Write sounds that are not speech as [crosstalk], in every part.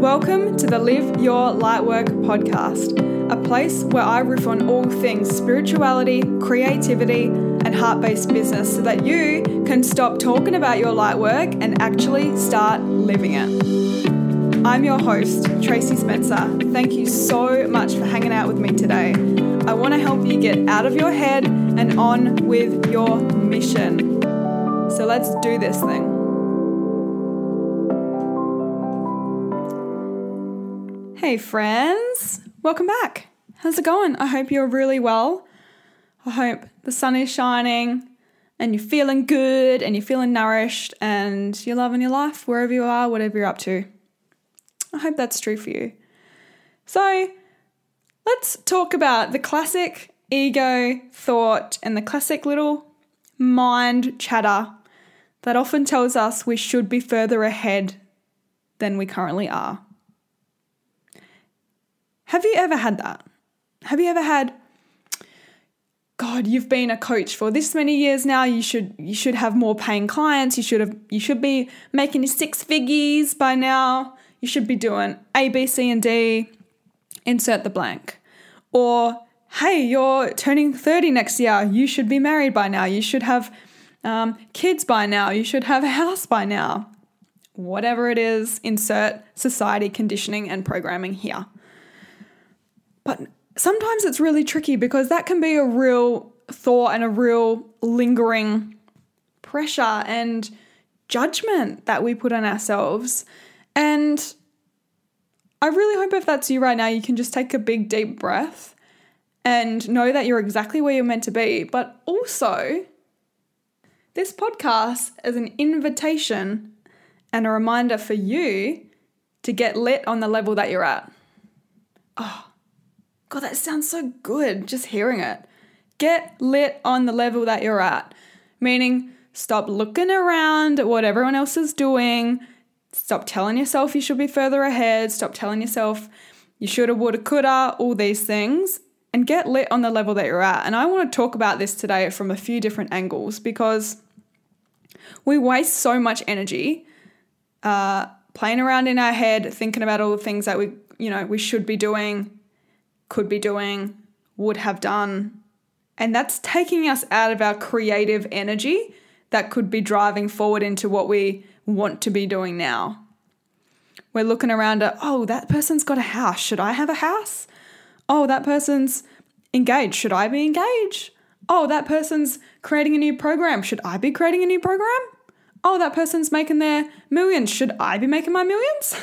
Welcome to the Live Your Lightwork podcast, a place where I riff on all things spirituality, creativity, and heart based business so that you can stop talking about your lightwork and actually start living it. I'm your host, Tracy Spencer. Thank you so much for hanging out with me today. I want to help you get out of your head and on with your mission. So let's do this thing. Hey, friends, welcome back. How's it going? I hope you're really well. I hope the sun is shining and you're feeling good and you're feeling nourished and you're loving your life wherever you are, whatever you're up to. I hope that's true for you. So, let's talk about the classic ego thought and the classic little mind chatter that often tells us we should be further ahead than we currently are. Have you ever had that? Have you ever had God, you've been a coach for this many years now. You should you should have more paying clients. You should have you should be making six figures by now. You should be doing A, B, C, and D. Insert the blank. Or hey, you're turning 30 next year. You should be married by now. You should have um, kids by now. You should have a house by now. Whatever it is, insert society conditioning and programming here. But sometimes it's really tricky because that can be a real thought and a real lingering pressure and judgment that we put on ourselves. And I really hope if that's you right now, you can just take a big, deep breath and know that you're exactly where you're meant to be. But also, this podcast is an invitation and a reminder for you to get lit on the level that you're at. Oh, God, that sounds so good just hearing it. Get lit on the level that you're at, meaning stop looking around at what everyone else is doing. Stop telling yourself you should be further ahead. Stop telling yourself you shoulda, woulda, coulda, all these things, and get lit on the level that you're at. And I want to talk about this today from a few different angles because we waste so much energy uh, playing around in our head, thinking about all the things that we, you know, we should be doing, could be doing, would have done. And that's taking us out of our creative energy that could be driving forward into what we want to be doing now. We're looking around at, oh, that person's got a house. Should I have a house? Oh, that person's engaged. Should I be engaged? Oh, that person's creating a new program. Should I be creating a new program? Oh, that person's making their millions. Should I be making my millions?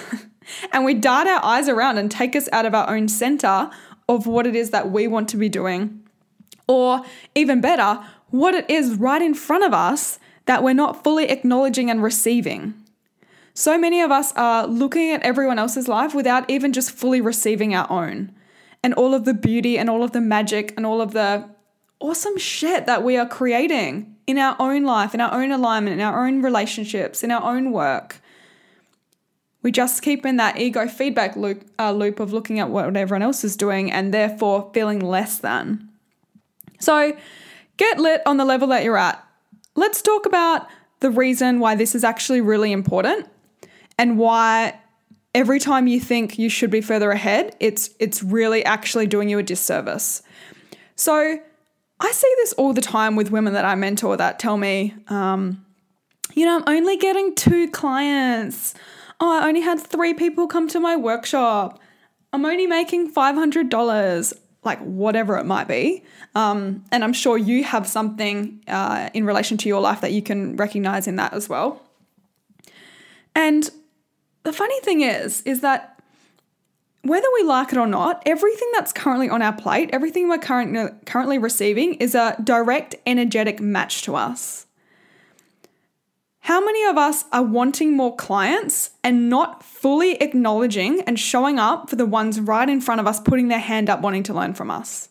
[laughs] and we dart our eyes around and take us out of our own center of what it is that we want to be doing, or even better, what it is right in front of us that we're not fully acknowledging and receiving. So many of us are looking at everyone else's life without even just fully receiving our own. And all of the beauty and all of the magic and all of the awesome shit that we are creating in our own life, in our own alignment, in our own relationships, in our own work. We just keep in that ego feedback loop, uh, loop of looking at what everyone else is doing and therefore feeling less than. So get lit on the level that you're at. Let's talk about the reason why this is actually really important and why every time you think you should be further ahead, it's it's really actually doing you a disservice. So I see this all the time with women that I mentor that tell me, um, you know, I'm only getting two clients oh, I only had three people come to my workshop. I'm only making $500, like whatever it might be. Um, and I'm sure you have something uh, in relation to your life that you can recognize in that as well. And the funny thing is, is that whether we like it or not, everything that's currently on our plate, everything we're current, currently receiving is a direct energetic match to us. How many of us are wanting more clients and not fully acknowledging and showing up for the ones right in front of us, putting their hand up, wanting to learn from us?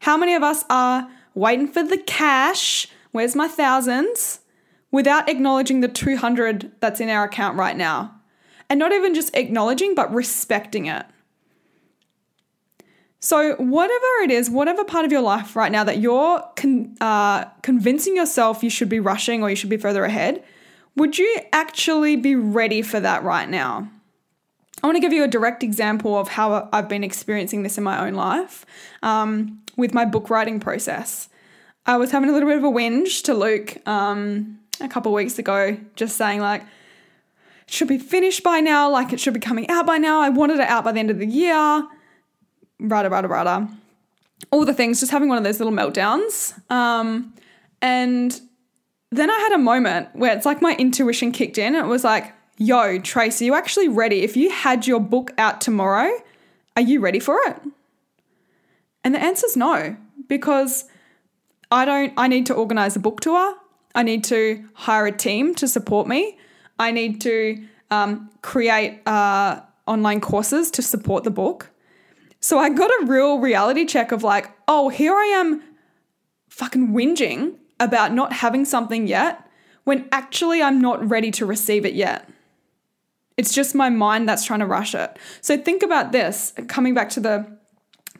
How many of us are waiting for the cash? Where's my thousands? Without acknowledging the 200 that's in our account right now. And not even just acknowledging, but respecting it. So, whatever it is, whatever part of your life right now that you're con- uh, convincing yourself you should be rushing or you should be further ahead, would you actually be ready for that right now? I want to give you a direct example of how I've been experiencing this in my own life um, with my book writing process. I was having a little bit of a whinge to Luke um, a couple weeks ago, just saying, like, it should be finished by now, like, it should be coming out by now. I wanted it out by the end of the year. Rada, rada, rada. All the things, just having one of those little meltdowns. Um, and then I had a moment where it's like my intuition kicked in. It was like, yo, Tracy, you actually ready? If you had your book out tomorrow, are you ready for it? And the answer is no, because I don't, I need to organize a book tour. I need to hire a team to support me. I need to um, create uh, online courses to support the book. So I got a real reality check of like, oh, here I am fucking whinging about not having something yet when actually I'm not ready to receive it yet. It's just my mind that's trying to rush it. So think about this, coming back to the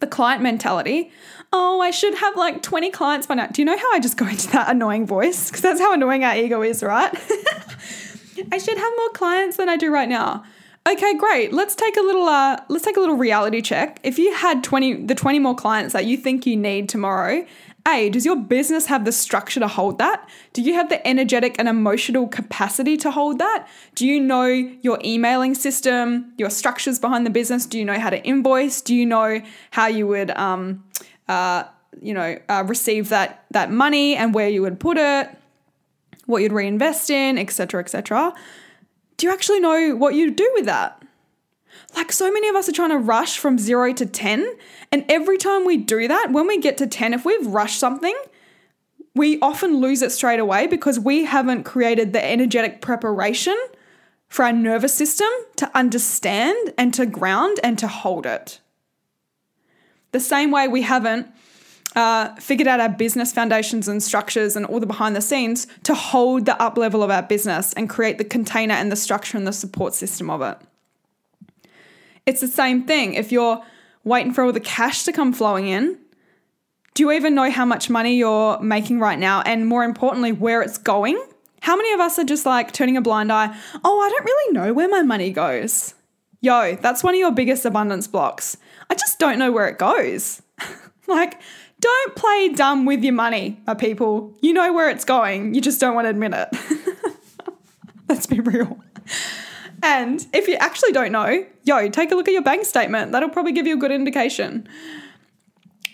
the client mentality. Oh, I should have like 20 clients by now. Do you know how I just go into that annoying voice? Because that's how annoying our ego is, right? [laughs] I should have more clients than I do right now. Okay, great. Let's take a little uh let's take a little reality check. If you had 20 the 20 more clients that you think you need tomorrow a, does your business have the structure to hold that? Do you have the energetic and emotional capacity to hold that? Do you know your emailing system, your structures behind the business? Do you know how to invoice? Do you know how you would, um, uh, you know, uh, receive that that money and where you would put it, what you'd reinvest in, etc., etc. Do you actually know what you do with that? Like so many of us are trying to rush from zero to 10. And every time we do that, when we get to 10, if we've rushed something, we often lose it straight away because we haven't created the energetic preparation for our nervous system to understand and to ground and to hold it. The same way we haven't uh, figured out our business foundations and structures and all the behind the scenes to hold the up level of our business and create the container and the structure and the support system of it. It's the same thing. If you're waiting for all the cash to come flowing in, do you even know how much money you're making right now? And more importantly, where it's going? How many of us are just like turning a blind eye? Oh, I don't really know where my money goes. Yo, that's one of your biggest abundance blocks. I just don't know where it goes. [laughs] [laughs] like, don't play dumb with your money, my people. You know where it's going, you just don't want to admit it. [laughs] Let's be real. And if you actually don't know, yo, take a look at your bank statement. That'll probably give you a good indication.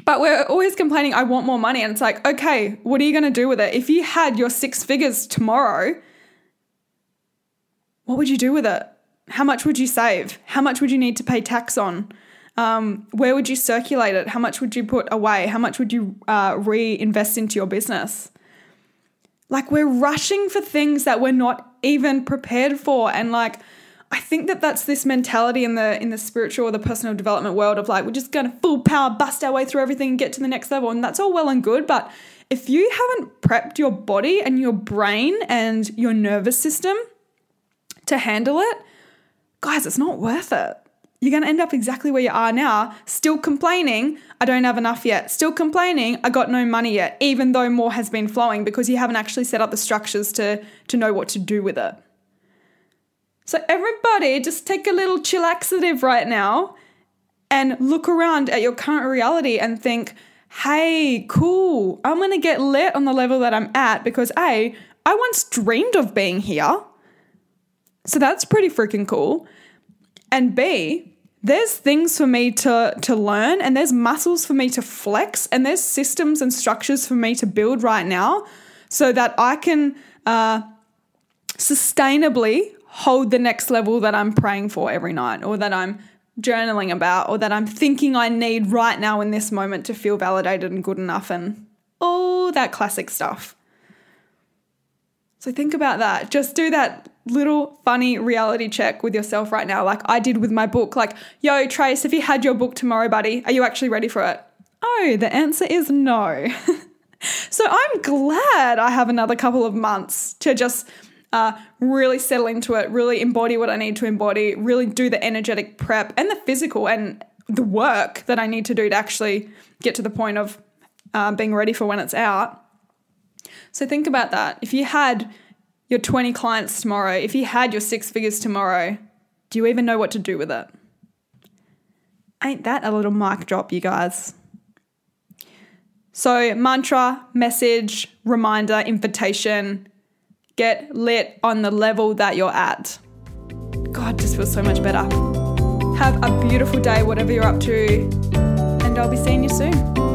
But we're always complaining, I want more money. And it's like, okay, what are you going to do with it? If you had your six figures tomorrow, what would you do with it? How much would you save? How much would you need to pay tax on? Um, where would you circulate it? How much would you put away? How much would you uh, reinvest into your business? Like, we're rushing for things that we're not even prepared for. And like, I think that that's this mentality in the in the spiritual or the personal development world of like we're just going to full power bust our way through everything and get to the next level and that's all well and good but if you haven't prepped your body and your brain and your nervous system to handle it guys it's not worth it you're going to end up exactly where you are now still complaining I don't have enough yet still complaining I got no money yet even though more has been flowing because you haven't actually set up the structures to to know what to do with it so, everybody, just take a little chillaxative right now and look around at your current reality and think, hey, cool, I'm gonna get lit on the level that I'm at because A, I once dreamed of being here. So, that's pretty freaking cool. And B, there's things for me to, to learn and there's muscles for me to flex and there's systems and structures for me to build right now so that I can uh, sustainably hold the next level that I'm praying for every night or that I'm journaling about or that I'm thinking I need right now in this moment to feel validated and good enough and all that classic stuff. So think about that. Just do that little funny reality check with yourself right now, like I did with my book. Like, yo, Trace, if you had your book tomorrow, buddy, are you actually ready for it? Oh, the answer is no. [laughs] so I'm glad I have another couple of months to just uh, really settle into it, really embody what I need to embody, really do the energetic prep and the physical and the work that I need to do to actually get to the point of uh, being ready for when it's out. So think about that. If you had your 20 clients tomorrow, if you had your six figures tomorrow, Do you even know what to do with it? Ain't that a little mic drop, you guys? So, mantra, message, reminder, invitation get lit on the level that you're at. God, just feels so much better. Have a beautiful day, whatever you're up to, and I'll be seeing you soon.